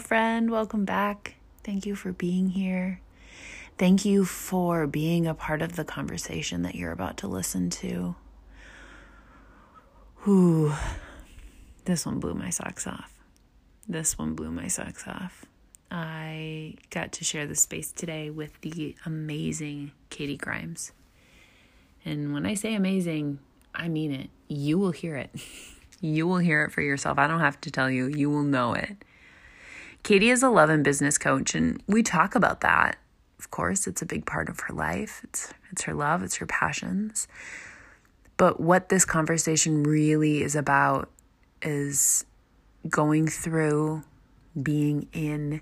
Friend. Welcome back. Thank you for being here. Thank you for being a part of the conversation that you're about to listen to. Whew. This one blew my socks off. This one blew my socks off. I got to share the space today with the amazing Katie Grimes. And when I say amazing, I mean it. You will hear it. You will hear it for yourself. I don't have to tell you, you will know it. Katie is a love and business coach, and we talk about that. Of course, it's a big part of her life. It's it's her love, it's her passions. But what this conversation really is about is going through being in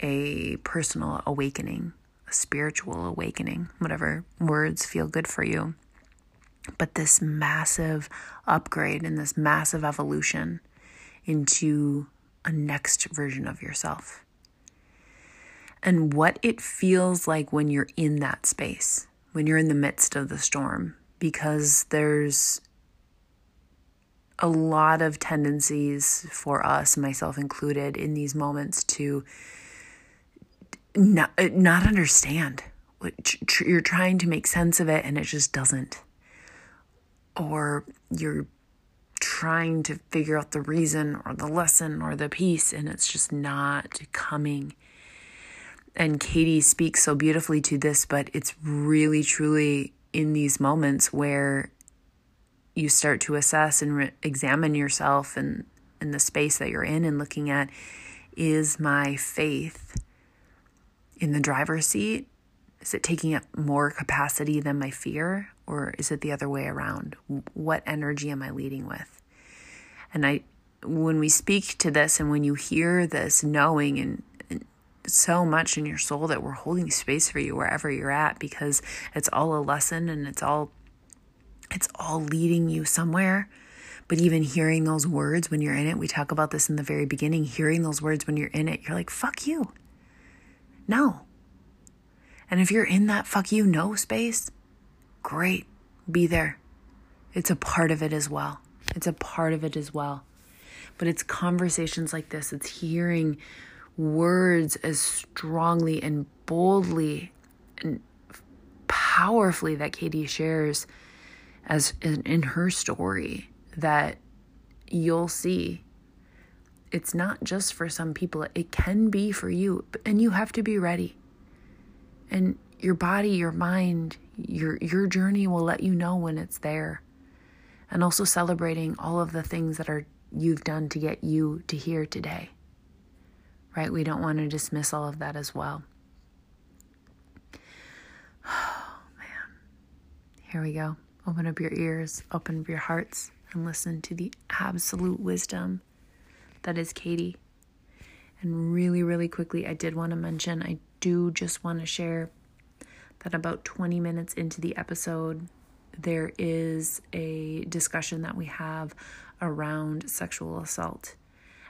a personal awakening, a spiritual awakening, whatever words feel good for you. But this massive upgrade and this massive evolution into a next version of yourself. And what it feels like when you're in that space, when you're in the midst of the storm, because there's a lot of tendencies for us, myself included, in these moments to not, not understand. You're trying to make sense of it and it just doesn't. Or you're trying to figure out the reason or the lesson or the piece, and it's just not coming. And Katie speaks so beautifully to this, but it's really, truly in these moments where you start to assess and re- examine yourself and in the space that you're in and looking at is my faith in the driver's seat is it taking up more capacity than my fear, or is it the other way around? What energy am I leading with? And I, when we speak to this, and when you hear this, knowing and, and so much in your soul that we're holding space for you wherever you're at, because it's all a lesson and it's all, it's all leading you somewhere. But even hearing those words when you're in it, we talk about this in the very beginning. Hearing those words when you're in it, you're like, "Fuck you." No and if you're in that fuck you no space, great, be there. It's a part of it as well. It's a part of it as well. But it's conversations like this, it's hearing words as strongly and boldly and powerfully that Katie shares as in, in her story that you'll see. It's not just for some people. It can be for you. And you have to be ready. And your body, your mind, your your journey will let you know when it's there. And also celebrating all of the things that are you've done to get you to here today. Right? We don't want to dismiss all of that as well. Oh man. Here we go. Open up your ears, open up your hearts, and listen to the absolute wisdom that is Katie. And really, really quickly, I did want to mention I do just want to share that about 20 minutes into the episode, there is a discussion that we have around sexual assault.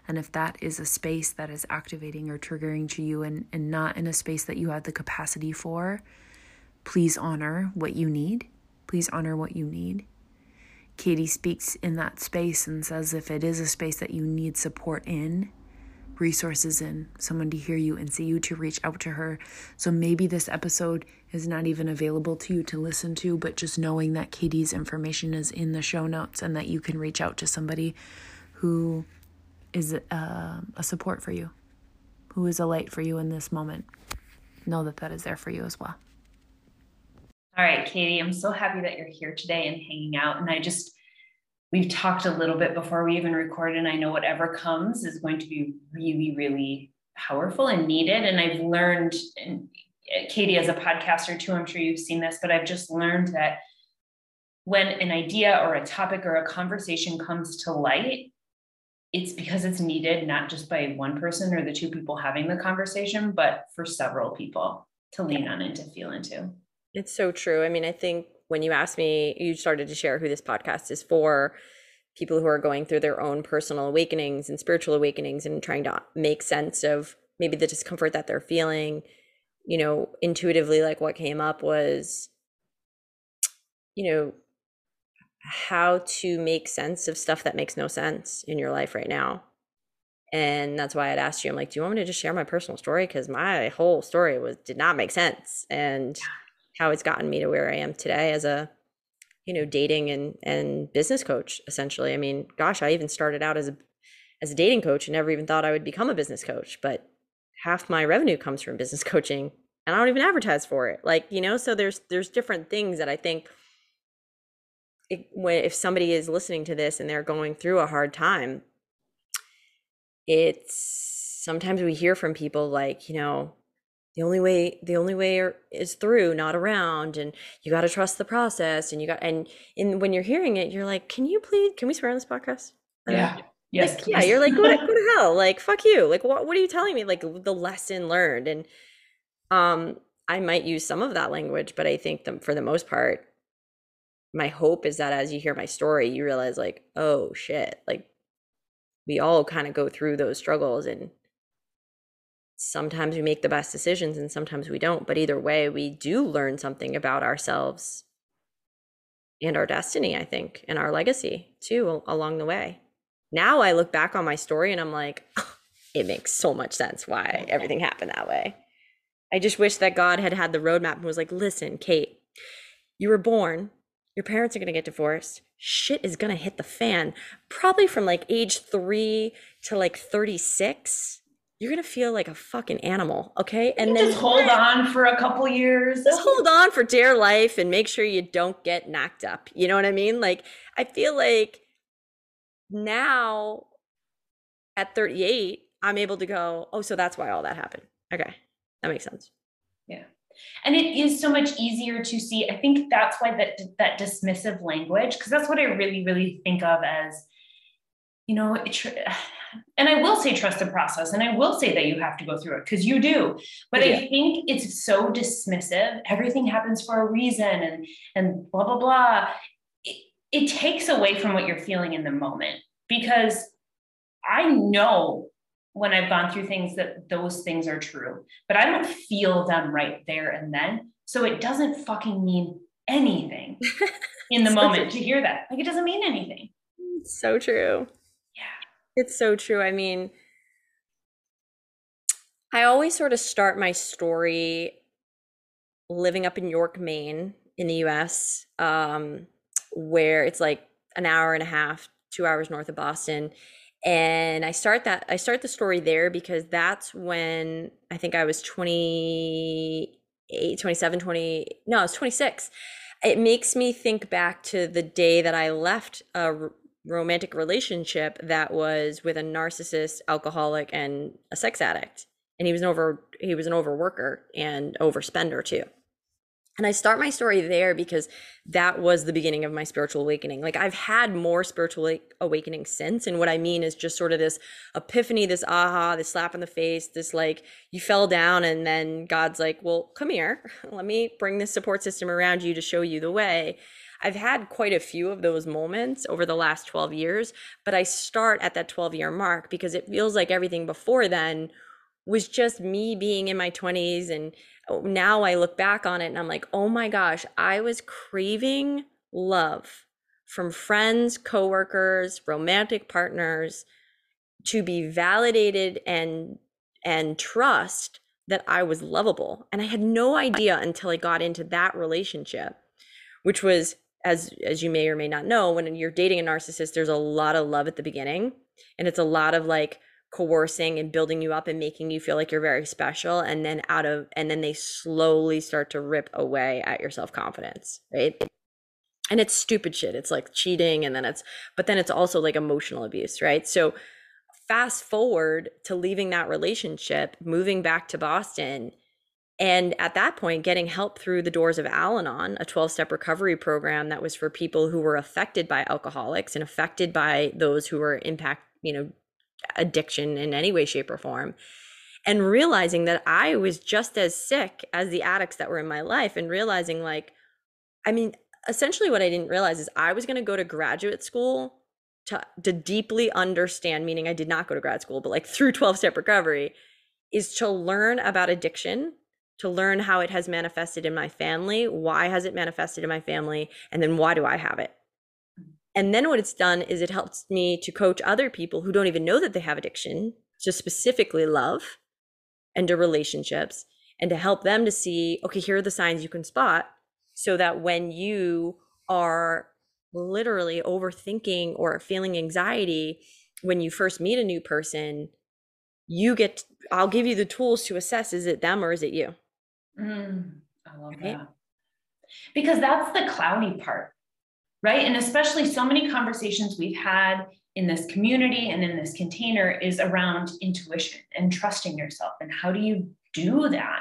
And if that is a space that is activating or triggering to you and, and not in a space that you have the capacity for, please honor what you need. Please honor what you need. Katie speaks in that space and says if it is a space that you need support in, resources in, someone to hear you and see you to reach out to her. So maybe this episode is not even available to you to listen to, but just knowing that Katie's information is in the show notes and that you can reach out to somebody who is uh, a support for you, who is a light for you in this moment. Know that that is there for you as well. All right, Katie, I'm so happy that you're here today and hanging out. And I just, we've talked a little bit before we even recorded, and I know whatever comes is going to be really, really powerful and needed. And I've learned, and Katie, as a podcaster too, I'm sure you've seen this, but I've just learned that when an idea or a topic or a conversation comes to light, it's because it's needed not just by one person or the two people having the conversation, but for several people to lean on and to feel into. It's so true. I mean, I think when you asked me, you started to share who this podcast is for people who are going through their own personal awakenings and spiritual awakenings and trying to make sense of maybe the discomfort that they're feeling. You know, intuitively, like what came up was, you know, how to make sense of stuff that makes no sense in your life right now. And that's why I'd asked you, I'm like, do you want me to just share my personal story? Because my whole story was did not make sense and how it's gotten me to where I am today as a, you know, dating and and business coach, essentially. I mean, gosh, I even started out as a as a dating coach and never even thought I would become a business coach. But half my revenue comes from business coaching and I don't even advertise for it. Like, you know, so there's there's different things that I think if somebody is listening to this and they're going through a hard time, it's sometimes we hear from people like, you know, the only way the only way er, is through, not around, and you got to trust the process. And you got and in when you're hearing it, you're like, can you please? Can we swear on this podcast? Yeah. Yes. Like, yeah, you're like, go to, go to hell. Like, fuck you. Like, what, what are you telling me? Like, the lesson learned. And um, I might use some of that language, but I think them for the most part, my hope is that as you hear my story, you realize like, oh shit, like we all kind of go through those struggles and sometimes we make the best decisions and sometimes we don't. But either way, we do learn something about ourselves and our destiny, I think, and our legacy too along the way. Now I look back on my story and I'm like, oh, it makes so much sense why oh, everything happened that way. I just wish that God had had the roadmap and was like, listen, Kate, you were born your parents are going to get divorced. Shit is going to hit the fan. Probably from like age three to like 36. You're going to feel like a fucking animal. Okay. And then just hold on for a couple years. Just hold on for dear life and make sure you don't get knocked up. You know what I mean? Like, I feel like now at 38, I'm able to go, oh, so that's why all that happened. Okay. That makes sense. Yeah and it is so much easier to see i think that's why that that dismissive language because that's what i really really think of as you know it, and i will say trust the process and i will say that you have to go through it because you do but yeah. i think it's so dismissive everything happens for a reason and and blah blah blah it, takes away from what you're feeling in the moment because i know when I've gone through things that those things are true, but I don't feel them right there and then. So it doesn't fucking mean anything in the so moment true. to hear that. Like it doesn't mean anything. So true. Yeah. It's so true. I mean, I always sort of start my story living up in York, Maine, in the US, um, where it's like an hour and a half, two hours north of Boston. And i start that i start the story there because that's when i think i was 28 27 20 no i was 26 it makes me think back to the day that i left a romantic relationship that was with a narcissist alcoholic and a sex addict. And he was an over he was an overworker and overspender too and I start my story there because that was the beginning of my spiritual awakening. Like I've had more spiritual awakening since. And what I mean is just sort of this epiphany, this aha, this slap in the face, this like you fell down and then God's like, well, come here. Let me bring this support system around you to show you the way. I've had quite a few of those moments over the last 12 years, but I start at that 12 year mark because it feels like everything before then was just me being in my 20s and oh, now I look back on it and I'm like, oh my gosh, I was craving love from friends, coworkers, romantic partners to be validated and and trust that I was lovable. And I had no idea until I got into that relationship, which was as as you may or may not know, when you're dating a narcissist, there's a lot of love at the beginning. And it's a lot of like coercing and building you up and making you feel like you're very special and then out of and then they slowly start to rip away at your self-confidence right? And it's stupid shit. It's like cheating and then it's but then it's also like emotional abuse right? So fast forward to leaving that relationship moving back to boston and at that point, getting help through the doors of Al Anon, a 12 step recovery program that was for people who were affected by alcoholics and affected by those who were impact you know, addiction in any way, shape, or form. And realizing that I was just as sick as the addicts that were in my life, and realizing, like, I mean, essentially what I didn't realize is I was going to go to graduate school to, to deeply understand, meaning I did not go to grad school, but like through 12 step recovery, is to learn about addiction, to learn how it has manifested in my family, why has it manifested in my family, and then why do I have it? And then what it's done is it helps me to coach other people who don't even know that they have addiction to specifically love and to relationships and to help them to see, okay, here are the signs you can spot so that when you are literally overthinking or feeling anxiety when you first meet a new person, you get, I'll give you the tools to assess is it them or is it you? Mm, I love right? that. Because that's the cloudy part right? And especially so many conversations we've had in this community and in this container is around intuition and trusting yourself. And how do you do that?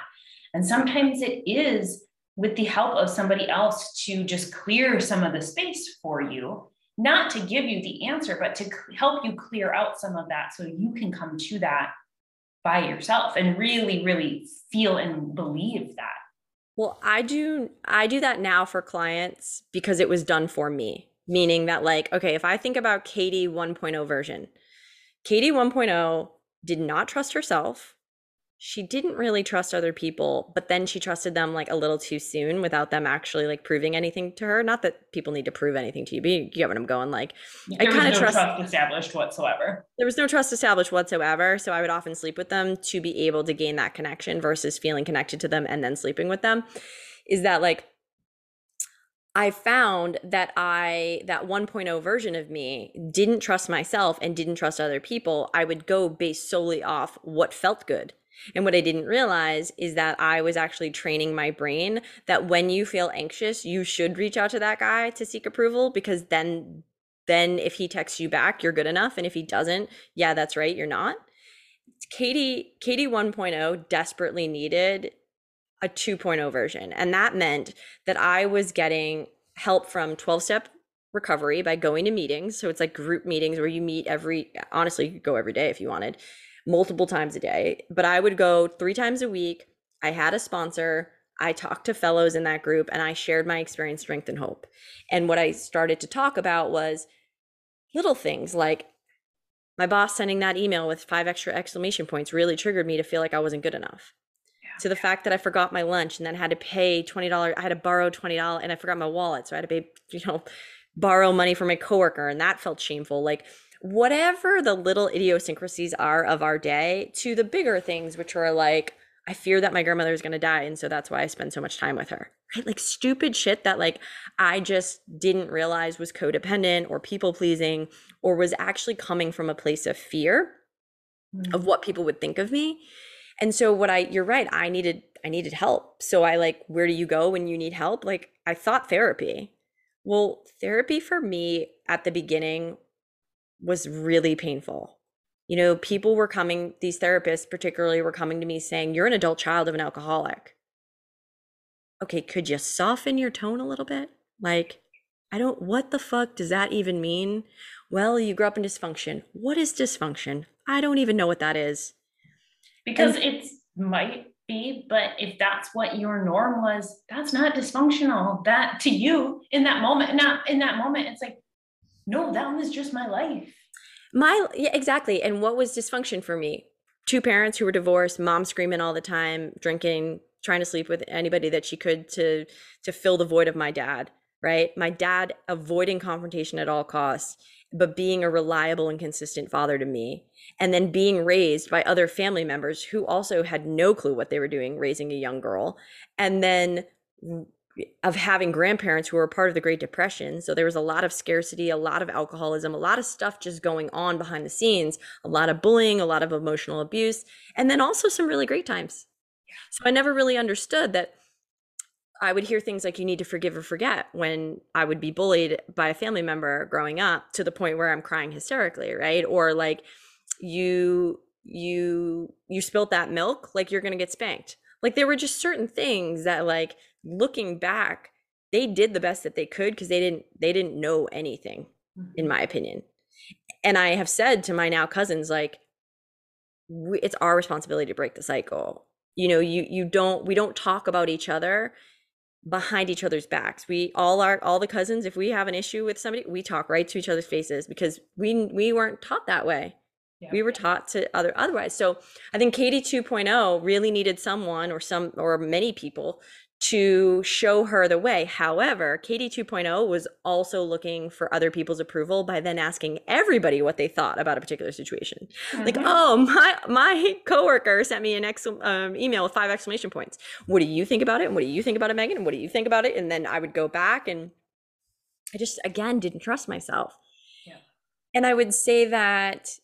And sometimes it is with the help of somebody else to just clear some of the space for you, not to give you the answer, but to help you clear out some of that so you can come to that by yourself and really, really feel and believe that. Well, I do I do that now for clients because it was done for me. Meaning that like, okay, if I think about Katie 1.0 version, Katie 1.0 did not trust herself she didn't really trust other people, but then she trusted them like a little too soon without them actually like proving anything to her. Not that people need to prove anything to you, but you get what I'm going. Like, there I kind of no trust, trust established whatsoever. There was no trust established whatsoever. So I would often sleep with them to be able to gain that connection versus feeling connected to them and then sleeping with them. Is that like, I found that I, that 1.0 version of me didn't trust myself and didn't trust other people. I would go based solely off what felt good and what I didn't realize is that I was actually training my brain that when you feel anxious, you should reach out to that guy to seek approval because then then if he texts you back, you're good enough and if he doesn't, yeah, that's right, you're not. Katie Katie 1.0 desperately needed a 2.0 version and that meant that I was getting help from 12 step recovery by going to meetings. So it's like group meetings where you meet every honestly, you could go every day if you wanted multiple times a day, but I would go three times a week. I had a sponsor. I talked to fellows in that group and I shared my experience, strength, and hope. And what I started to talk about was little things like my boss sending that email with five extra exclamation points really triggered me to feel like I wasn't good enough. Yeah. To the fact that I forgot my lunch and then had to pay $20, I had to borrow $20 and I forgot my wallet. So I had to pay, you know, borrow money from my coworker and that felt shameful. Like whatever the little idiosyncrasies are of our day to the bigger things, which are like, I fear that my grandmother is going to die. And so that's why I spend so much time with her. Right? Like stupid shit that like I just didn't realize was codependent or people pleasing or was actually coming from a place of fear mm-hmm. of what people would think of me. And so what I you're right, I needed I needed help. So I like where do you go when you need help? Like I thought therapy. Well, therapy for me at the beginning was really painful. You know, people were coming, these therapists particularly were coming to me saying, You're an adult child of an alcoholic. Okay, could you soften your tone a little bit? Like, I don't, what the fuck does that even mean? Well, you grew up in dysfunction. What is dysfunction? I don't even know what that is. Because and, it's might be, but if that's what your norm was, that's not dysfunctional. That to you in that moment, not in that moment, it's like, no, that was just my life. My yeah, exactly. And what was dysfunction for me? Two parents who were divorced, mom screaming all the time, drinking, trying to sleep with anybody that she could to to fill the void of my dad, right? My dad avoiding confrontation at all costs, but being a reliable and consistent father to me. And then being raised by other family members who also had no clue what they were doing raising a young girl. And then of having grandparents who were part of the Great Depression. So there was a lot of scarcity, a lot of alcoholism, a lot of stuff just going on behind the scenes, a lot of bullying, a lot of emotional abuse, and then also some really great times. So I never really understood that I would hear things like you need to forgive or forget when I would be bullied by a family member growing up to the point where I'm crying hysterically, right? Or like you you you spilt that milk, like you're going to get spanked. Like there were just certain things that like looking back, they did the best that they could because they didn't they didn't know anything, mm-hmm. in my opinion. And I have said to my now cousins, like, we, it's our responsibility to break the cycle. You know, you you don't we don't talk about each other behind each other's backs. We all are all the cousins. If we have an issue with somebody, we talk right to each other's faces because we we weren't taught that way. Yeah. We were taught to other otherwise. So I think Katie 2.0 really needed someone or some or many people to show her the way. However, Katie 2.0 was also looking for other people's approval by then asking everybody what they thought about a particular situation. Mm-hmm. Like, oh, my my coworker sent me an ex- um, email with five exclamation points. What do you think about it? And what do you think about it, Megan? And what do you think about it? And then I would go back and I just again didn't trust myself. Yeah. And I would say that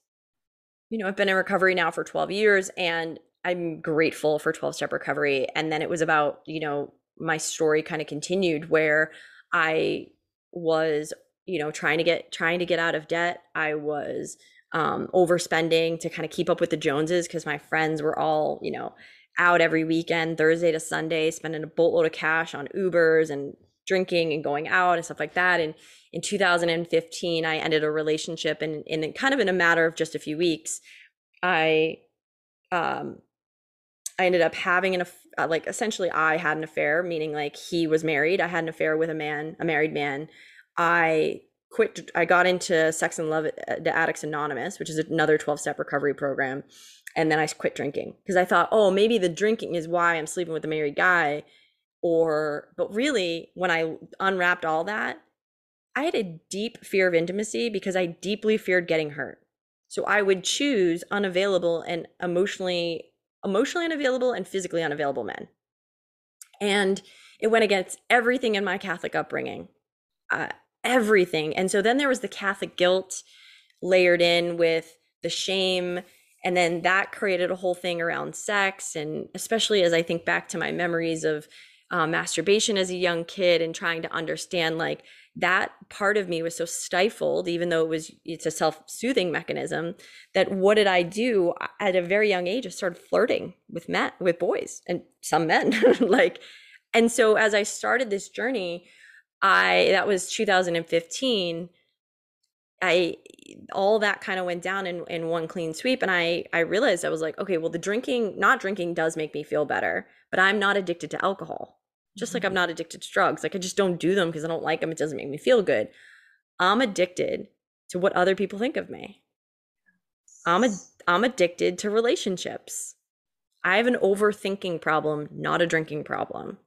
you know, I've been in recovery now for 12 years and I'm grateful for 12 step recovery. And then it was about, you know, my story kind of continued where I was, you know, trying to get trying to get out of debt. I was um overspending to kind of keep up with the Joneses because my friends were all, you know, out every weekend, Thursday to Sunday, spending a boatload of cash on Ubers and drinking and going out and stuff like that. And in 2015, I ended a relationship, and in kind of in a matter of just a few weeks, I, um, I ended up having an uh, like essentially I had an affair, meaning like he was married. I had an affair with a man, a married man. I quit. I got into Sex and Love, uh, the Addicts Anonymous, which is another 12 step recovery program. And then I quit drinking because I thought, oh, maybe the drinking is why I'm sleeping with a married guy. Or, but really, when I unwrapped all that, I had a deep fear of intimacy because I deeply feared getting hurt. So I would choose unavailable and emotionally emotionally unavailable and physically unavailable men. And it went against everything in my Catholic upbringing. Uh, everything. And so then there was the Catholic guilt layered in with the shame and then that created a whole thing around sex and especially as i think back to my memories of uh, masturbation as a young kid and trying to understand like that part of me was so stifled even though it was it's a self-soothing mechanism that what did i do? At a very young age i started flirting with men with boys and some men like and so as i started this journey i that was 2015 i all that kind of went down in, in one clean sweep and i i realized i was like okay well the drinking not drinking does make me feel better but i'm not addicted to alcohol just like mm-hmm. I'm not addicted to drugs. Like I just don't do them because I don't like them. It doesn't make me feel good. I'm addicted to what other people think of me. I'm a, I'm addicted to relationships. I have an overthinking problem, not a drinking problem.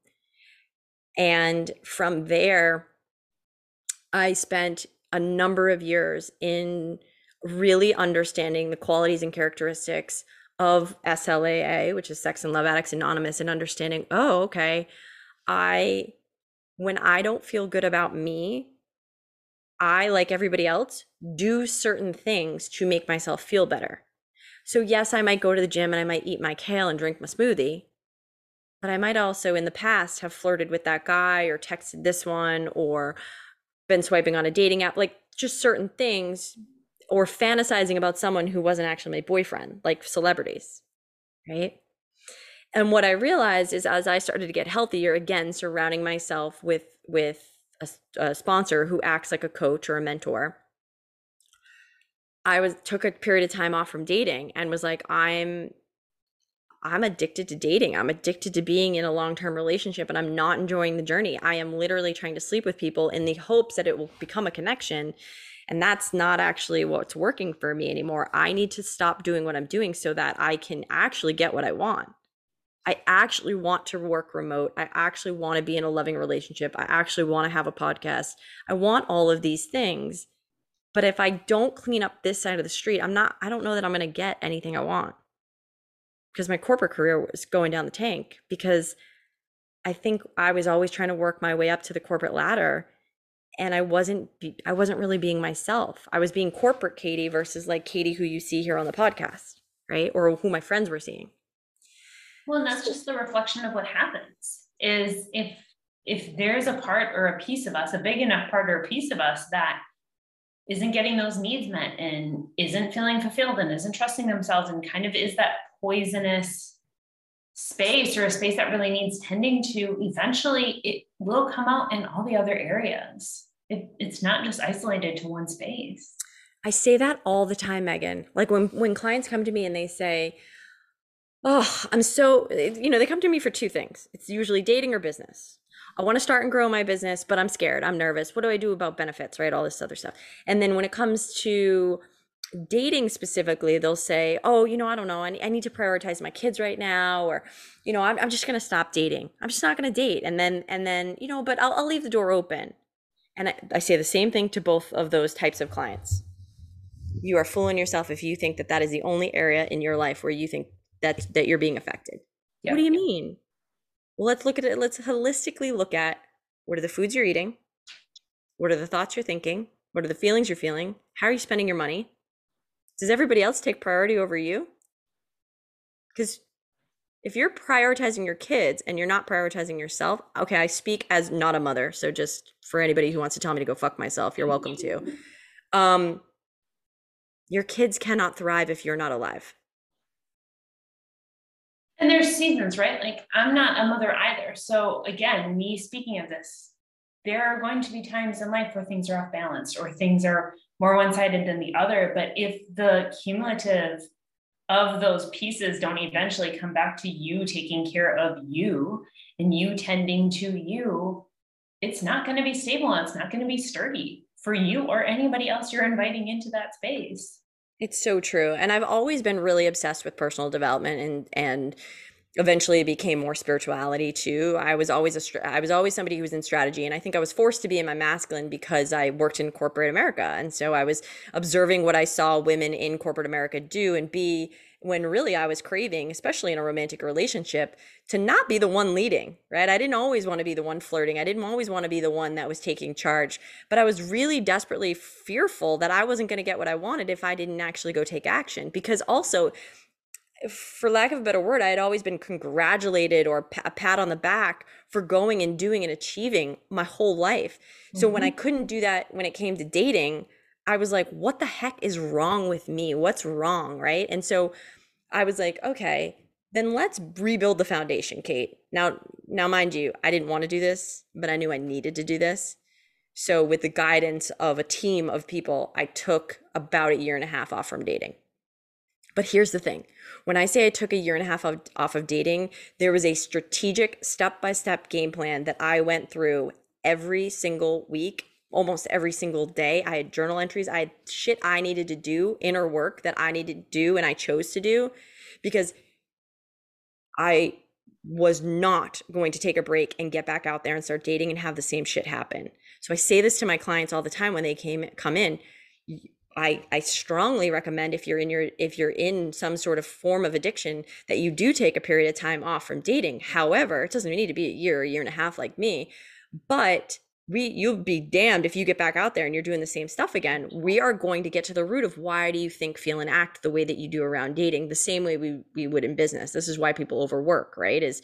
And from there, I spent a number of years in really understanding the qualities and characteristics of SLAA, which is Sex and Love Addicts Anonymous, and understanding, oh, okay, I, when I don't feel good about me, I, like everybody else, do certain things to make myself feel better. So, yes, I might go to the gym and I might eat my kale and drink my smoothie, but I might also in the past have flirted with that guy or texted this one or been swiping on a dating app, like just certain things, or fantasizing about someone who wasn't actually my boyfriend, like celebrities, right? And what i realized is as i started to get healthier again surrounding myself with with a, a, sponsor who acts like a coach or a mentor i was took a period of time off from dating and was like i'm i'm addicted to dating. I'm addicted to being in a long-term relationship and i'm not enjoying the journey. I am literally trying to sleep with people in the hopes that it will become a connection. And that's not actually what's working for me anymore. I need to stop doing what i'm doing so that i can actually get what i want I actually want to work remote. I actually want to be in a loving relationship. I actually want to have a podcast. I want all of these things. But if I don't clean up this side of the street, I'm not, I don't know that I'm going to get anything I want because my corporate career was going down the tank because I think I was always trying to work my way up to the corporate ladder and I wasn't I wasn't really being myself. I was being corporate Katie versus like Katie who you see here on the podcast, right? Or who my friends were seeing. Well, and that's just the reflection of what happens is if if there's a part or a piece of us, a big enough part or a piece of us that isn't getting those needs met and isn't feeling fulfilled and isn't trusting themselves and kind of is that poisonous space or a space that really needs tending to, eventually it will come out in all the other areas. It, it's not just isolated to one space. I say that all the time, Megan. Like when when clients come to me and they say, "Oh, I'm so," you know, they come to me for two things. It's usually dating or business. I want to start and grow my business, but I'm scared. I'm nervous. What do I do about benefits, right? All this other stuff. And then when it comes to dating specifically, they'll say, Oh, you know, I don't know. I, need to prioritize my kids right now. Or, you know, I'm, I'm just going to stop dating. I'm just not going to date. And then, and then, you know, but I'll, I'll leave the door open. And I, I say the same thing to both of those types of clients. You are fooling yourself if you think that that is the only area in your life where you think that, that you're being affected. Yep. What do you mean? Well, let's look at it. Let's holistically look at what are the foods you're eating? What are the thoughts you're thinking? What are the feelings you're feeling? How are you spending your money? Does everybody else take priority over you? Because if you're prioritizing your kids and you're not prioritizing yourself, okay, I speak as not a mother. So just for anybody who wants to tell me to go fuck myself, you're welcome to. Um, your kids cannot thrive if you're not alive. And there's seasons, right? Like I'm not a mother either. So again, me speaking of this, there are going to be times in life where things are off balance or things are more one-sided than the other. But if the cumulative of those pieces don't eventually come back to you taking care of you and you tending to you, it's not going to be stable and it's not going to be sturdy for you or anybody else you're inviting into that space. It's so true. And I've always been really obsessed with personal development and and eventually it became more spirituality too. I was always a I was always somebody who was in strategy and I think I was forced to be in my masculine because I worked in corporate America and so I was observing what I saw women in corporate America do and be when really I was craving, especially in a romantic relationship, to not be the one leading, right? I didn't always want to be the one flirting. I didn't always want to be the one that was taking charge, but I was really desperately fearful that I wasn't going to get what I wanted if I didn't actually go take action. Because also, for lack of a better word, I had always been congratulated or a pat on the back for going and doing and achieving my whole life. So mm-hmm. when I mm-hmm. couldn't do that when it came to dating, I was like, what the heck is wrong with me? What's wrong? Right. And so I was like, okay, then let's rebuild the foundation, Kate. Now, now, mind you, I didn't want to do this, but I knew I needed to do this. So, with the guidance of a team of people, I took about a year and a half off from dating. But here's the thing when I say I took a year and a half of, off of dating, there was a strategic step by step game plan that I went through every single week almost every single day. I had journal entries. I had shit I needed to do, inner work that I needed to do, and I chose to do because I was not going to take a break and get back out there and start dating and have the same shit happen. So I say this to my clients all the time when they came come in. I, I strongly recommend if you're in your if you're in some sort of form of addiction that you do take a period of time off from dating. However, it doesn't need to be a year, or a year and a half like me, but we you'll be damned if you get back out there and you're doing the same stuff again. We are going to get to the root of why do you think feel and act the way that you do around dating the same way we, we would in business. This is why people overwork right? Is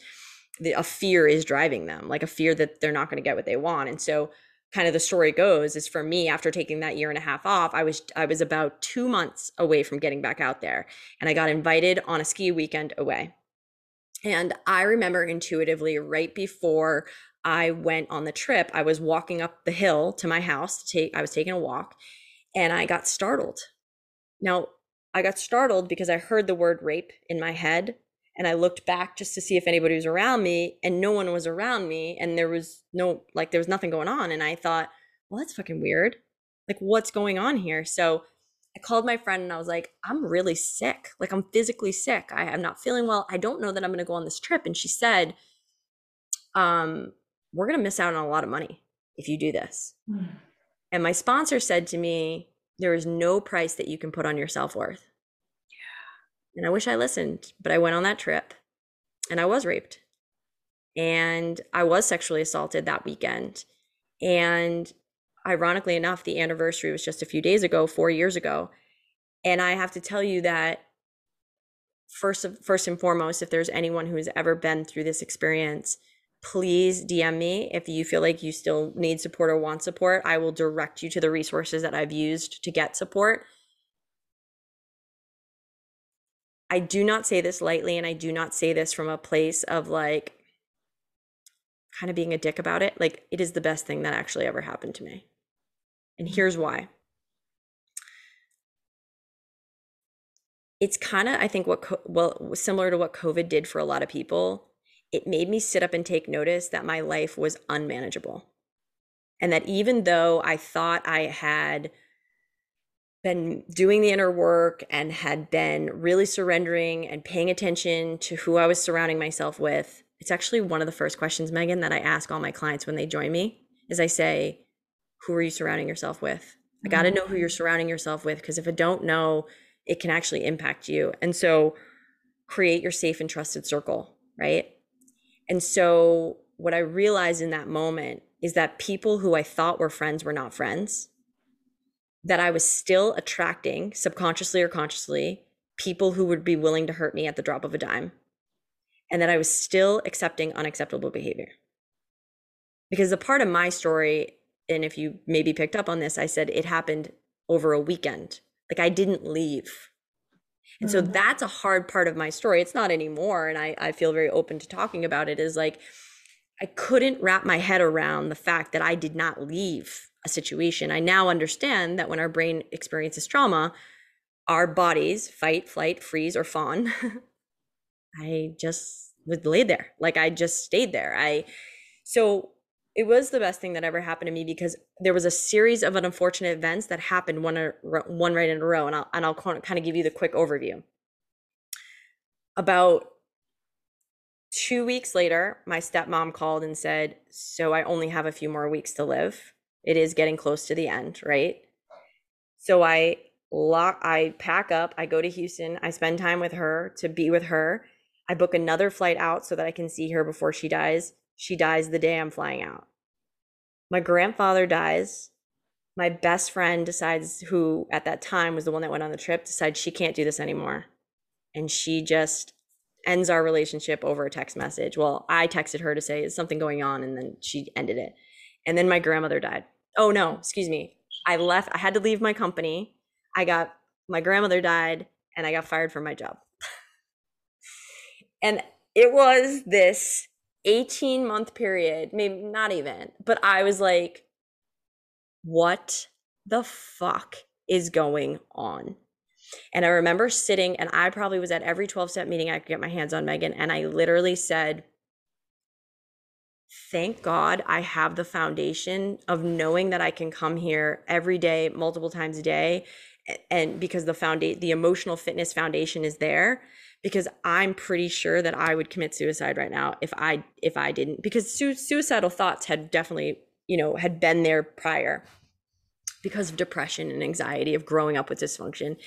the, a fear is driving them like a fear that they're not going to get what they want. And so kind of the story goes is for me after taking that year and a half off i was i was about two months away from getting back out there and i got invited on a ski weekend away. And I remember intuitively right before I went on the trip, I was walking up the hill to my house to take, I was taking a walk and I got startled. Now, I got startled because I heard the word rape in my head and I looked back just to see if anybody was around me and no one was around me and there was no, like, there was nothing going on. And I thought, well, that's fucking weird. Like, what's going on here? So I called my friend and I was like, I'm really sick. Like, I'm physically sick. I am not feeling well. I don't know that I'm going to go on this trip. And she said, um, we're going to miss out on a lot of money if you do this. Mm. And my sponsor said to me, there is no price that you can put on your self worth. Yeah. And I wish I listened, but I went on that trip and I was raped. And I was sexually assaulted that weekend. And ironically enough, the anniversary was just a few days ago, four years ago. And I have to tell you that first, first and foremost, if there's anyone who has ever been through this experience, please DM me if you feel like you still need support or want support. I will direct you to the resources that I've used to get support. I do not say this lightly, and I do not say this from a place of like kind of being a dick about it. Like, it is the best thing that actually ever happened to me. And here's why it's kind of i think what co- well similar to what covid did for a lot of people it made me sit up and take notice that my life was unmanageable and that even though i thought i had been doing the inner work and had been really surrendering and paying attention to who i was surrounding myself with it's actually one of the first questions megan that i ask all my clients when they join me is i say who are you surrounding yourself with i got to mm-hmm. know who you're surrounding yourself with because if i don't know it can actually impact you. And so create your safe and trusted circle, right? And so what I realized in that moment is that people who I thought were friends were not friends, that I was still attracting subconsciously or consciously people who would be willing to hurt me at the drop of a dime, and that I was still accepting unacceptable behavior. Because the part of my story, and if you maybe picked up on this, I said it happened over a weekend like I didn't leave. And so mm-hmm. that's a hard part of my story. It's not anymore. And I, I feel very open to talking about it is like, I couldn't wrap my head around the fact that I did not leave a situation. I now understand that when our brain experiences trauma, our bodies fight, flight, freeze, or fawn. I just was laid there. Like I just stayed there. I, so it was the best thing that ever happened to me because there was a series of unfortunate events that happened one one right in a row and I'll and I'll kind of give you the quick overview. About 2 weeks later, my stepmom called and said, "So I only have a few more weeks to live. It is getting close to the end, right?" So I lock I pack up, I go to Houston, I spend time with her to be with her. I book another flight out so that I can see her before she dies she dies the day I'm flying out. My grandfather dies. My best friend decides, who at that time was the one that went on the trip, decides she can't do this anymore. And she just ends our relationship over a text message. Well, I texted her to say, is something going on? And then she ended it. And then my grandmother died. Oh, no, excuse me. I left, I had to leave my company. I got, my grandmother died and I got fired from my job. and it was this 18 month period, maybe not even, but I was like, what the fuck is going on? And I remember sitting, and I probably was at every 12 step meeting I could get my hands on Megan. And I literally said, Thank God I have the foundation of knowing that I can come here every day, multiple times a day. And because the foundation, the emotional fitness foundation is there because I'm pretty sure that I would commit suicide right now if I if I didn't because su- suicidal thoughts had definitely you know had been there prior because of depression and anxiety of growing up with dysfunction.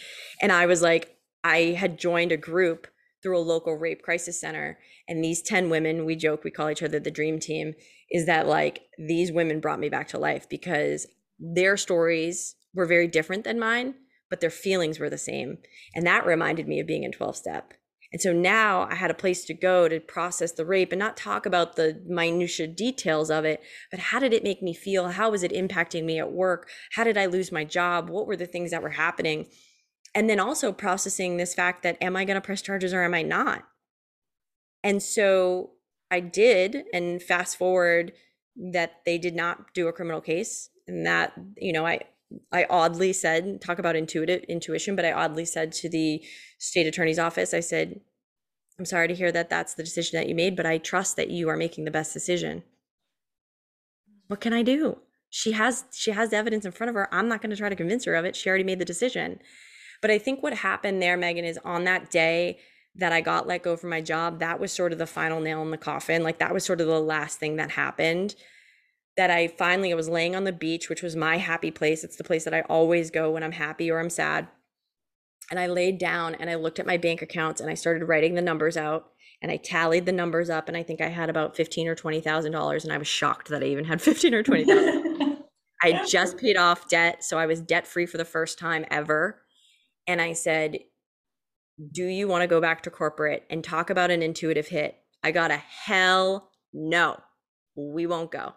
And I was like I had joined a group through a local rape crisis center and these 10 women we joke we call each other the dream team is that like these women brought me back to life because their stories were very different than mine but their feelings were the same. And that reminded me of being in 12 step and so now I had a place to go to process the rape and not talk about the minutia details of it, but how did it make me feel? How was it impacting me at work? How did I lose my job? What were the things that were happening? And then also processing this fact that am I going to press charges or am I not? And so I did, and fast forward that they did not do a criminal case, and that you know I I oddly said, talk about intuitive intuition, but I oddly said to the state attorney's office, I said, I'm sorry to hear that that's the decision that you made, but I trust that you are making the best decision. What can I do? She has she has the evidence in front of her. I'm not going to try to convince her of it. She already made the decision. But I think what happened there, Megan, is on that day that I got let go from my job, that was sort of the final nail in the coffin. Like that was sort of the last thing that happened that I finally I was laying on the beach, which was my happy place. It's the place that I always go when I'm happy or I'm sad. And I laid down and I looked at my bank accounts and I started writing the numbers out and I tallied the numbers up and I think I had about fifteen or twenty thousand dollars and I was shocked that I even had fifteen or twenty thousand. I just paid off debt, so I was debt free for the first time ever. And I said, "Do you want to go back to corporate and talk about an intuitive hit?" I got a hell no. We won't go.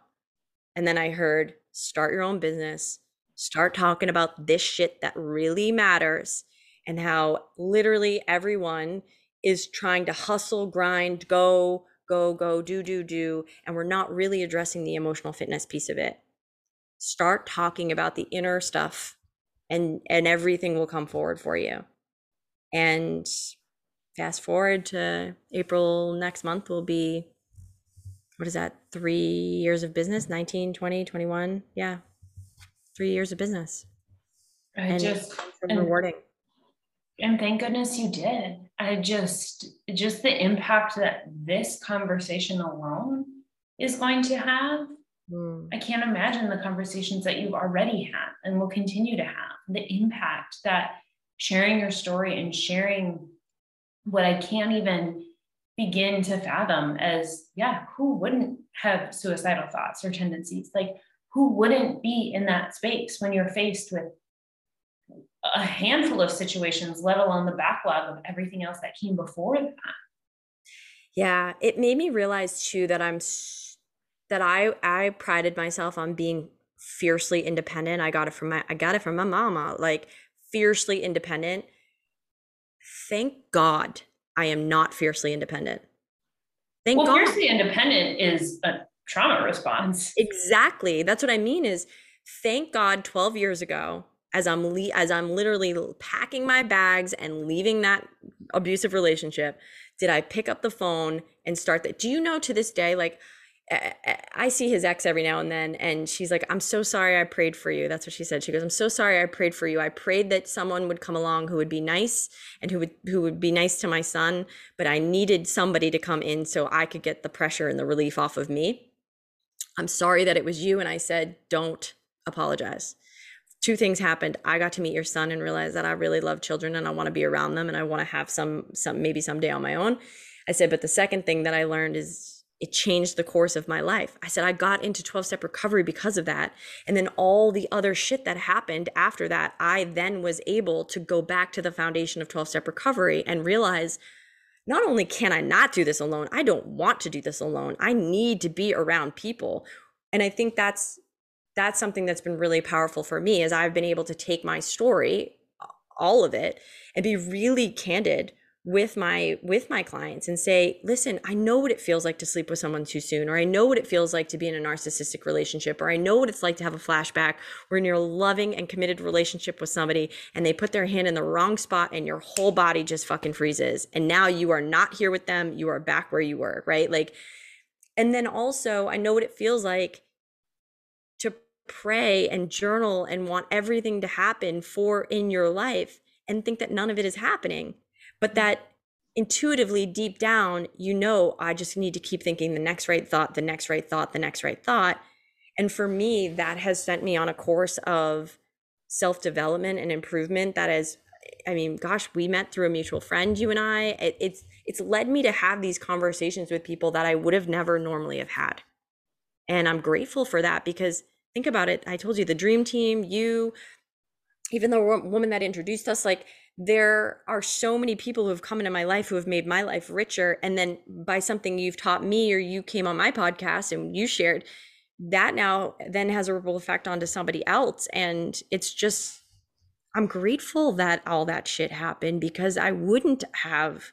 And then I heard start your own business, start talking about this shit that really matters and how literally everyone is trying to hustle, grind, go, go, go, do, do, do. And we're not really addressing the emotional fitness piece of it. Start talking about the inner stuff and and everything will come forward for you. And fast forward to April next month will be what is that? 3 years of business, 19, 20, 21. Yeah. 3 years of business. I and just and- rewarding. and thank goodness you did. I just just the impact that this conversation alone is going to have. Mm. I can't imagine the conversations that you've already had and will continue to have. The impact that sharing your story and sharing what I can't even begin to fathom as, yeah, who wouldn't have suicidal thoughts or tendencies? Like, who wouldn't be in that space when you're faced with a handful of situations, let alone the backlog of everything else that came before that? Yeah, it made me realize too that I'm that I I prided myself on being fiercely independent. I got it from my I got it from my mama, like fiercely independent. Thank God I am not fiercely independent. Thank Well, God. fiercely independent is a trauma response. Exactly. That's what I mean is thank God 12 years ago as I'm le- as I'm literally packing my bags and leaving that abusive relationship, did I pick up the phone and start that? Do you know to this day like I- see his ex every now and then, and she's like, I'm so sorry I prayed for you. That's what she said. She goes, I'm so sorry I prayed for you. I prayed that someone would come along who would be nice and who would who would be nice to my son, but I needed somebody to come in so I could get the pressure and the relief off of me. I'm sorry that it was you. And I said, don't apologize. Two things happened. I got to meet your son and realize that I really love children and I want to be around them and I want to have some some maybe someday on my own. I said, but the second thing that I learned is it changed the course of my life. I said I got into 12 step recovery because of that. And then all the other shit that happened after that, I then was able to go back to the foundation of 12 step recovery and realize not only can I not do this alone, I don't want to do this alone. I need to be around people. And I think that's that's something that's been really powerful for me is I've been able to take my story, all of it, and be really candid with my with my clients and say listen i know what it feels like to sleep with someone too soon or i know what it feels like to be in a narcissistic relationship or i know what it's like to have a flashback where you're in a loving and committed relationship with somebody and they put their hand in the wrong spot and your whole body just fucking freezes and now you are not here with them you are back where you were right? Like and then also i know what it feels like to pray and journal and want everything to happen for in your life and think that none of it is happening but that intuitively deep down you know i just need to keep thinking the next right thought the next right thought the next right thought. And for me that has sent me on a course of self development and improvement that is i mean gosh we met through a mutual friend you and i. It, it's it's led me to have these conversations with people that i would have never normally have had. And i'm grateful for that because think about it. I told you the dream team you even the wo- woman that introduced us like there are so many people who have come into my life who have made my life richer. And then by something you've taught me or you came on my podcast and you shared that now then has a ripple effect onto somebody else. And it's just i'm grateful that all that shit happened because i wouldn't have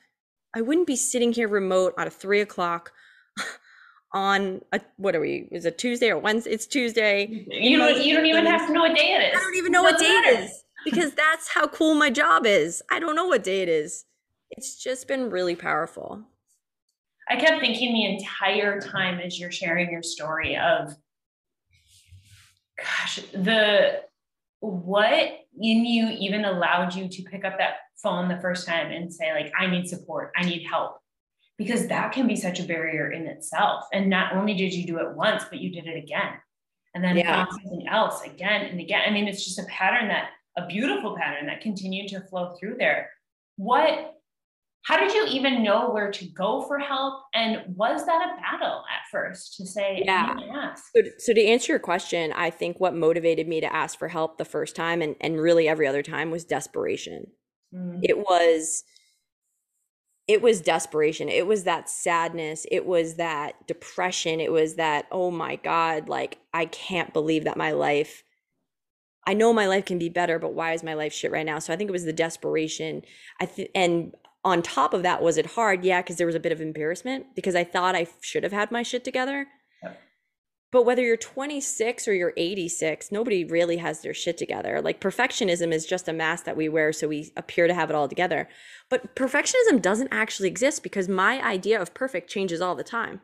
i wouldn't be sitting here remote at a three o'clock on a what are we is it tuesday or wednesday it's tuesday. You don't, you don't even have to know what day it is. I don't even know what day it is because that's how cool my job is. I don't know what day it is. It's just been really powerful. I kept thinking the entire time as you're sharing your story of, gosh, the what in you even allowed you to pick up that phone the first time and say like, I need support, I need help, because that can be such a barrier in itself. And not only did you do it once, but you did it again, and then Yeah. something else again and again. I mean, it's just a pattern that a beautiful pattern that continued to flow through there. What how did you even know where to go for help? And was that a battle at first to say, Yeah. So, so to answer your question, I think what motivated me to ask for help the first time and, and really every other time was desperation. Mm, It was it was desperation. It was that sadness. It was that depression. It was that, oh my God, like I can't believe that my life I know my life can be better, but why is my life shit right now? So I think it was the desperation. I th- and on top of that, was it hard? Yeah, because there was a bit of embarrassment because I thought I should have had my shit together. But whether you're 26 or you're 86, nobody really has their shit together. Like perfectionism is just a mask that we wear so we appear to have it all together. But perfectionism doesn't actually exist because my idea of perfect changes all the time.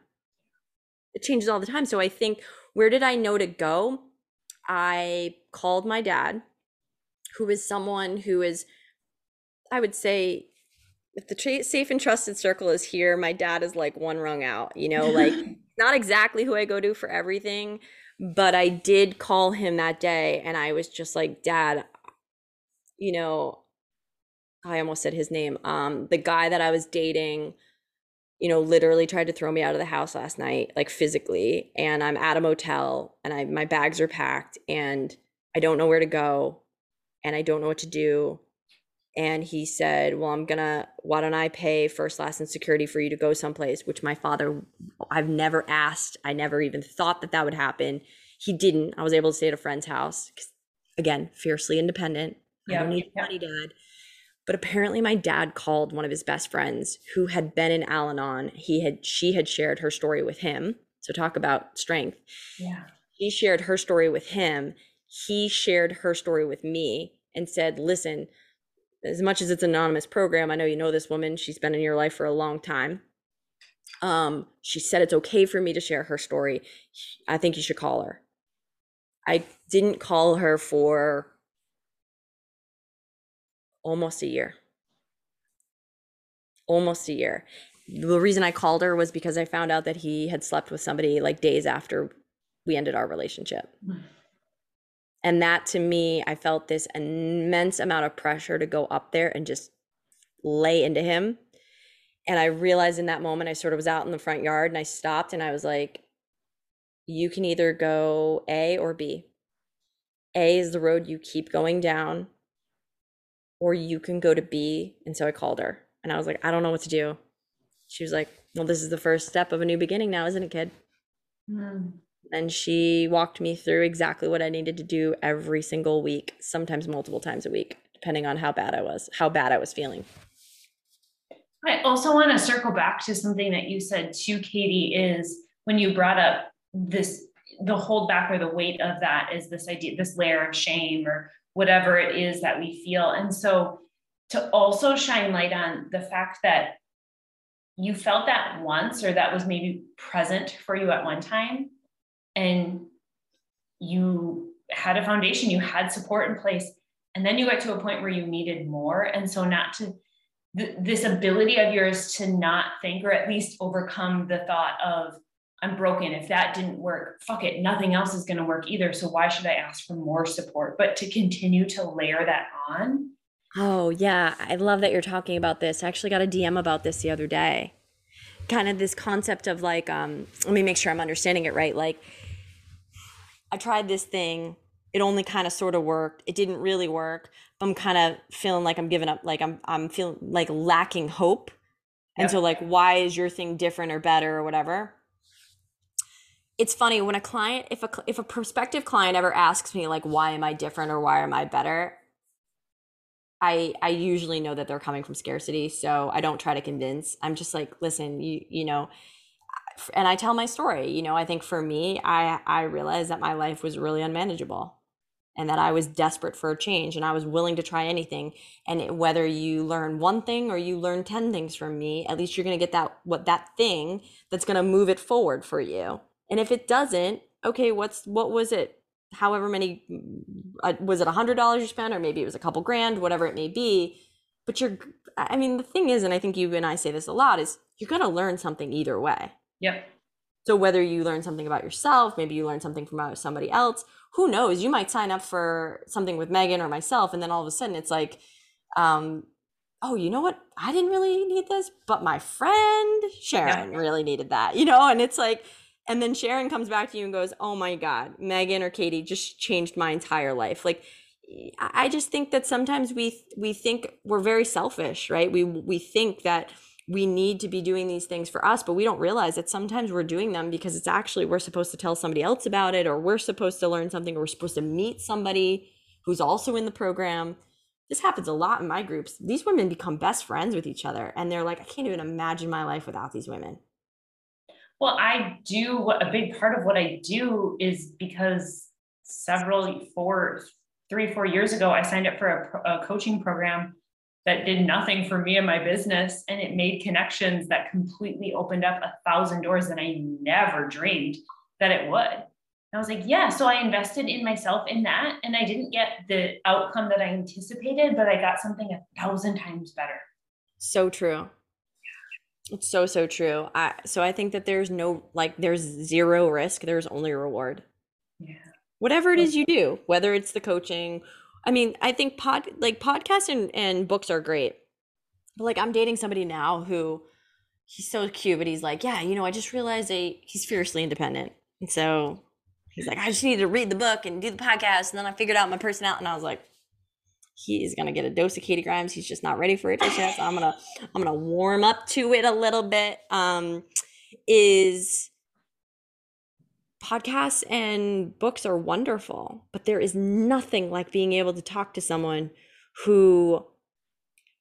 It changes all the time. So I think, where did I know to go? I called my dad, who is someone who is, I would say, if the tra- safe and trusted circle is here, my dad is like one rung out, you know, like not exactly who I go to for everything, but I did call him that day and I was just like, Dad, you know, I almost said his name. Um, the guy that I was dating, you know, literally tried to throw me out of the house last night, like physically, and I'm at a motel and I my bags are packed and I don't know where to go and I don't know what to do. And he said well i'm gonna why don't i pay first last and security for you to go someplace? Which my father i've never asked. I never even thought that that would happen. He didn't. I was able to stay at a friend's house again fiercely independent. Yep. i don't need yep. money dad but apparently my dad called one of his best friends who had been in al-anon he had she had shared her story with him so talk about strength yeah he shared her story with him he shared her story with me and said listen as much as it's an anonymous program, I know you know this woman. She's been in your life for a long time. Um, she said it's okay for me to share her story. I think you should call her. I didn't call her for almost a year. Almost a year. The reason I called her was because I found out that he had slept with somebody like days after we ended our relationship. And that to me, I felt this immense amount of pressure to go up there and just lay into him. And I realized in that moment, I sort of was out in the front yard and I stopped and I was like, you can either go A or B. A is the road you keep going down, or you can go to B. And so I called her and I was like, I don't know what to do. She was like, Well, this is the first step of a new beginning now, isn't it, kid? Mm and she walked me through exactly what I needed to do every single week, sometimes multiple times a week, depending on how bad I was, how bad I was feeling. I also want to circle back to something that you said to Katie, is when you brought up this the hold back or the weight of that is this idea, this layer of shame or whatever it is that we feel. And so to also shine light on the fact that you felt that once or that was maybe present for you at one time and you had a foundation, you had support in place, and then you got to a point where you needed more. And so, not to th- this ability of yours to not think or at least overcome the thought of, I'm broken. If that didn't work, fuck it, nothing else is going to work either. So, why should I ask for more support? But to continue to layer that on. Oh, yeah. I love that you're talking about this. I actually got a DM about this the other day. Kind of this concept of like, um, let me make sure I'm understanding it right. Like, I tried this thing. It only kind of sort of worked. It didn't really work. I'm kind of feeling like I'm giving up, like I'm I'm feeling like lacking hope. And so like why is your thing different or better or whatever? It's funny when a client if a if a prospective client ever asks me like why am I different or why am I better? I I usually know that they're coming from scarcity, so I don't try to convince. I'm just like, listen, you you know, and I tell my story. You know, I think for me, I I realized that my life was really unmanageable and that I was desperate for a change and I was willing to try anything. And it, whether you learn one thing or you learn 10 things from me, at least you're going to get that what that thing that's going to move it forward for you. And if it doesn't, okay, what's what was it? However many uh, was it a hundred dollars you spent, or maybe it was a couple grand, whatever it may be. But you're, I mean, the thing is, and I think you and I say this a lot, is you're going to learn something either way. Yep. So whether you learn something about yourself, maybe you learn something from somebody else, who knows? You might sign up for something with Megan or myself, and then all of a sudden it's like, um, oh, you know what? I didn't really need this, but my friend Sharon yeah. really needed that, you know? And it's like, and then Sharon comes back to you and goes, oh my God, Megan or Katie just changed my entire life. Like, I just think that sometimes we we think we're very selfish, right? We we think that we need to be doing these things for us, but we don't realize that sometimes we're doing them because it's actually we're supposed to tell somebody else about it, or we're supposed to learn something, or we're supposed to meet somebody who's also in the program. This happens a lot in my groups. These women become best friends with each other, and they're like, I can't even imagine my life without these women. Well, I do a big part of what I do is because several four, three, four years ago, I signed up for a, a coaching program that did nothing for me and my business. And it made connections that completely opened up a thousand doors that I never dreamed that it would. And I was like, yeah. So I invested in myself in that. And I didn't get the outcome that I anticipated, but I got something a thousand times better. So true. It's so so true. I so I think that there's no like there's zero risk, there's only reward. Yeah. Whatever it is you do, whether it's the coaching, I mean, I think pod like podcasts and, and books are great. But like I'm dating somebody now who he's so cute, but he's like, Yeah, you know, I just realized a he's fiercely independent. And so he's like, I just need to read the book and do the podcast. And then I figured out my personality. And I was like, he is gonna get a dose of Katie Grimes. He's just not ready for it just yet. So I'm gonna I'm gonna warm up to it a little bit. Um, is podcasts and books are wonderful, but there is nothing like being able to talk to someone who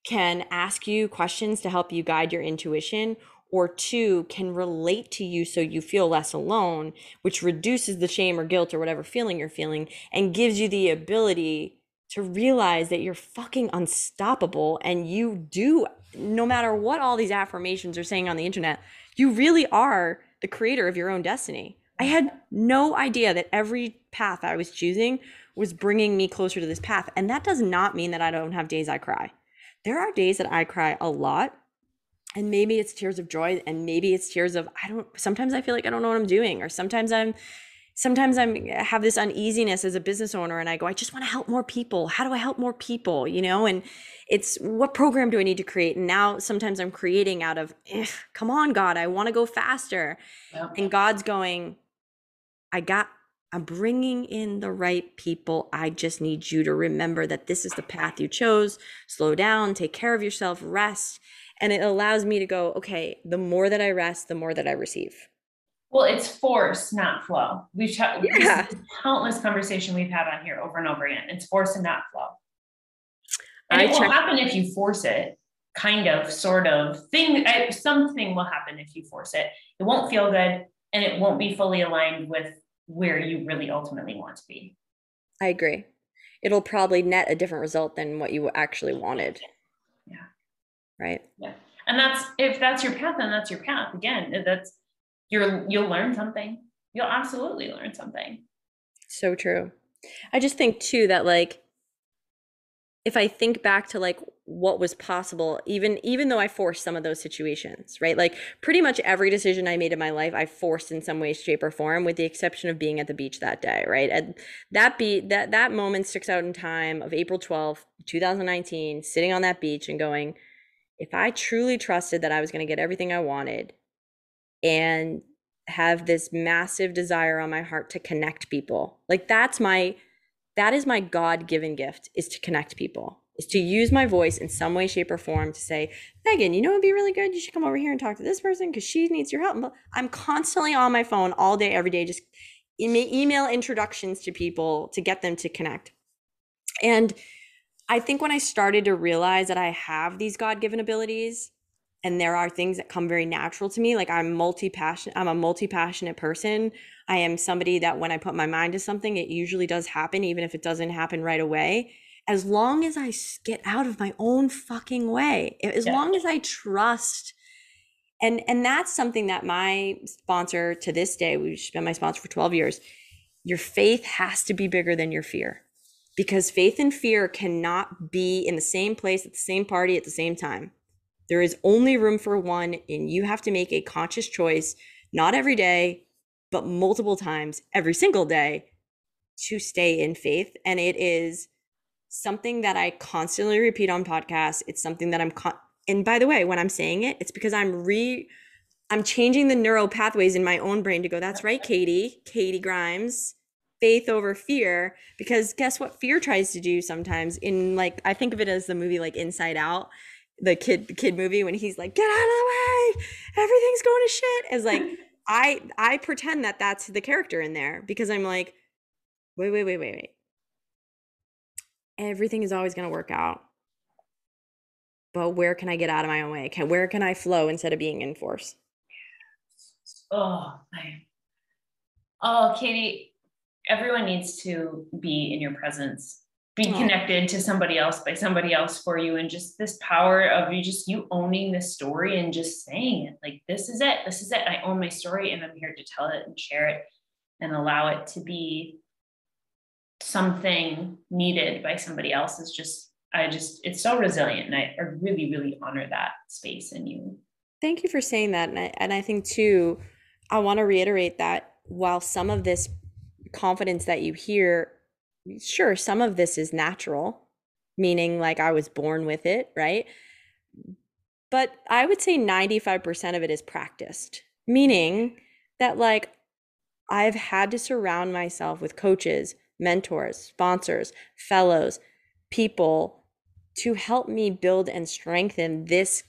can ask you questions to help you guide your intuition or two can relate to you so you feel less alone which reduces the shame or guilt or whatever feeling you're feeling and gives you the ability to realize that you're fucking unstoppable and you do no matter what all these affirmations are saying on the internet you really are the creator of your own destiny. I had no idea that every path i was choosing was bringing me closer to this path. And that does not mean that i don't have days i cry. There are days that i cry a lot and maybe it's tears of joy and maybe it's tears of i don't sometimes i feel like i don't know what i'm doing or sometimes i'm sometimes i'm have this uneasiness as a business owner and i go i just want to help more people. How do i help more people? You know and it's what program do i need to create? And now sometimes i'm creating out of come on god i want to go faster. Yep. and god's going i got i'm bringing in the right people. I just need you to remember that this is the path you chose. Slow down take care of yourself rest. And it allows me to go okay the more that i rest the more that i receive well it's force not flow. We've talked yeah. countless conversation we've had on here over and over again. It's force and not flow. And I it will check- happen if you force it kind of sort of thing eh, something will happen if you force it. It won't feel good and it won't be fully aligned with where you really ultimately want to be. I agree. It'll probably net a different result than what you actually wanted. Yeah. right? Yeah. And that's if that's your path then that's your path. Again that's you're you'll learn something. You'll absolutely learn something. So true. I just think too that like if i think back to like what was possible even even though i forced some of those situations right? Like pretty much every decision i made in my life i forced in some way shape or form with the exception of being at the beach that day right? And that be that that moment sticks out in time of april 12th 2019 sitting on that beach and going if I truly trusted that I was going to get everything I wanted and have this massive desire on my heart to connect people, like that's my that is my God-given gift is to connect people. Is to use my voice in some way, shape, or form to say, Megan, you know it'd be really good. You should come over here and talk to this person because she needs your help. I'm constantly on my phone all day, every day, just email introductions to people to get them to connect. And I think when I started to realize that I have these God given abilities and there are things that come very natural to me, like I'm multi passionate, I'm a multi passionate person. I am somebody that when I put my mind to something, it usually does happen, even if it doesn't happen right away. As long as I get out of my own fucking way, as yeah. long as I trust and and that's something that my sponsor to this day we've been my sponsor for 12 years your faith has to be bigger than your fear because faith and fear cannot be in the same place at the same party at the same time. There is only room for one, and you have to make a conscious choice, not every day, but multiple times every single day to stay in faith. And it is something that I constantly repeat on podcasts. It's something that I'm, con- and by the way, when I'm saying it, it's because I'm re, I'm changing the neural pathways in my own brain to go, that's right, Katie, Katie Grimes faith over fear because guess what fear tries to do sometimes in like i think of it as the movie like inside out the kid the kid movie when he's like get out of the way. Everything's going to shit. Is like i i pretend that that's the character in there because i'm like wait wait wait wait wait. Everything is always going to work out. But where can i get out of my own way? Can where can i flow instead of being in force? Oh, I, oh, Katie, everyone needs to be in your presence, be connected to somebody else by somebody else for you. And just this power of you just you owning the story and just saying it like, this is it, this is it. I own my story and I'm here to tell it and share it and allow it to be something needed by somebody else is just I just it's so resilient and I, I really really honor that space in you. Thank you for saying that and I, and I think too I want to reiterate that while some of this confidence that you hear sure some of this is natural meaning like I was born with it, right? But I would say 95% of it is practiced, meaning that like I've had to surround myself with coaches, mentors, sponsors, fellows, people to help me build and strengthen this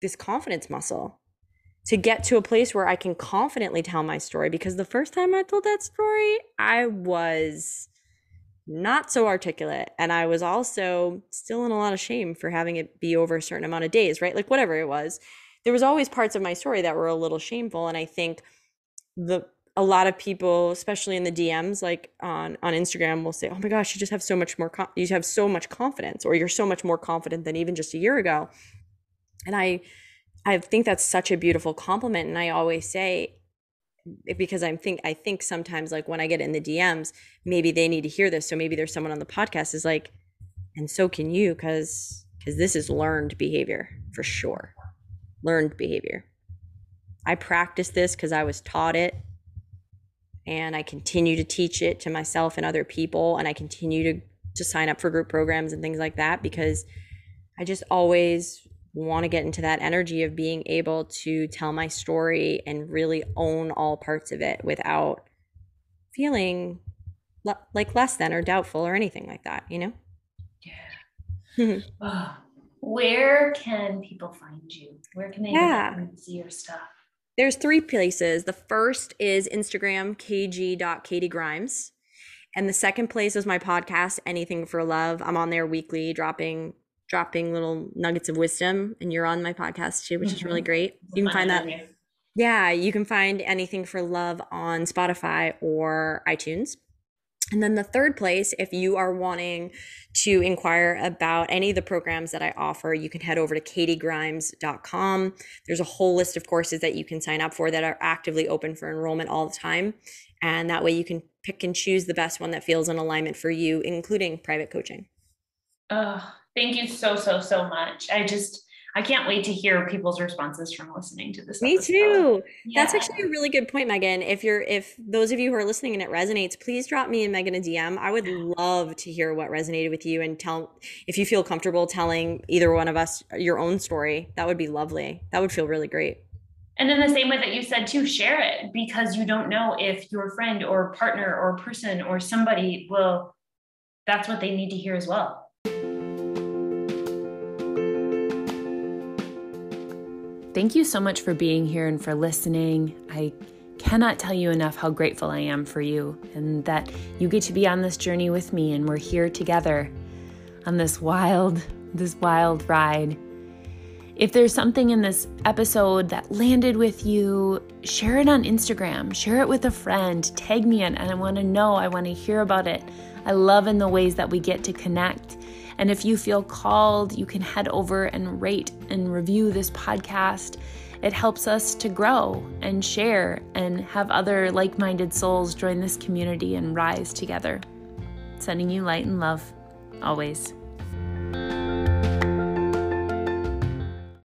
this confidence muscle to get to a place where I can confidently tell my story because the first time I told that story, I was not so articulate and I was also still in a lot of shame for having it be over a certain amount of days, right? Like whatever it was. There was always parts of my story that were a little shameful and I think the a lot of people, especially in the DMs, like on on Instagram, will say, "Oh my gosh, you just have so much more. you have so much confidence, or you're so much more confident than even just a year ago." And I, I think that's such a beautiful compliment. And I always say, Eh, because I'm think I think sometimes like when I get in the DMs, maybe they need to hear this. So maybe there's someone on the podcast is like, and so can you, because because this is learned behavior for sure, learned behavior. I practice this because I was taught it and I continue to teach it to myself and other people and I continue to to sign up for group programs and things like that because I just always want to get into that energy of being able to tell my story and really own all parts of it without feeling le- like less than or doubtful or anything like that, you know? Yeah. where can people find you? Where can they yeah. see your stuff? There's three places. The first is Instagram, kg.katiegrimes. And the second place is my podcast, Anything for Love. I'm on there weekly, dropping dropping little nuggets of wisdom. And you're on my podcast too, which mm-hmm. is really mm-hmm. great. You can find that. Yeah, you can find Anything for Love on Spotify or iTunes. And then the third place, if you are wanting to inquire about any of the programs that I offer, you can head over to katiegrimes.com. There's a whole list of courses that you can sign up for that are actively open for enrollment all the time. And that way you can pick and choose the best one that feels in alignment for you, including private coaching. Oh, thank you so, so, so much. I just, I can't wait to hear people's responses from listening to this. Me episode. too. Yeah. That's actually a really good point, Megan. If you're, if those of you who are listening and it resonates, please drop me and Megan a DM. I would love to hear what resonated with you and tell if you feel comfortable telling either one of us your own story. That would be lovely. That would feel really great. And then the same way that you said to share it because you don't know if your friend or partner or person or somebody will. That's what they need to hear as well. Thank you so much for being here and for listening. I cannot tell you enough how grateful I am for you and that you get to be on this journey with me and we're here together on this wild, this wild ride. If there's something in this episode that landed with you, share it on Instagram, share it with a friend, tag me in, and I want to know, I want to hear about it. I love in the ways that we get to connect. And if you feel called, you can head over and rate and review this podcast. It helps us to grow and share and have other like minded souls join this community and rise together. Sending you light and love always.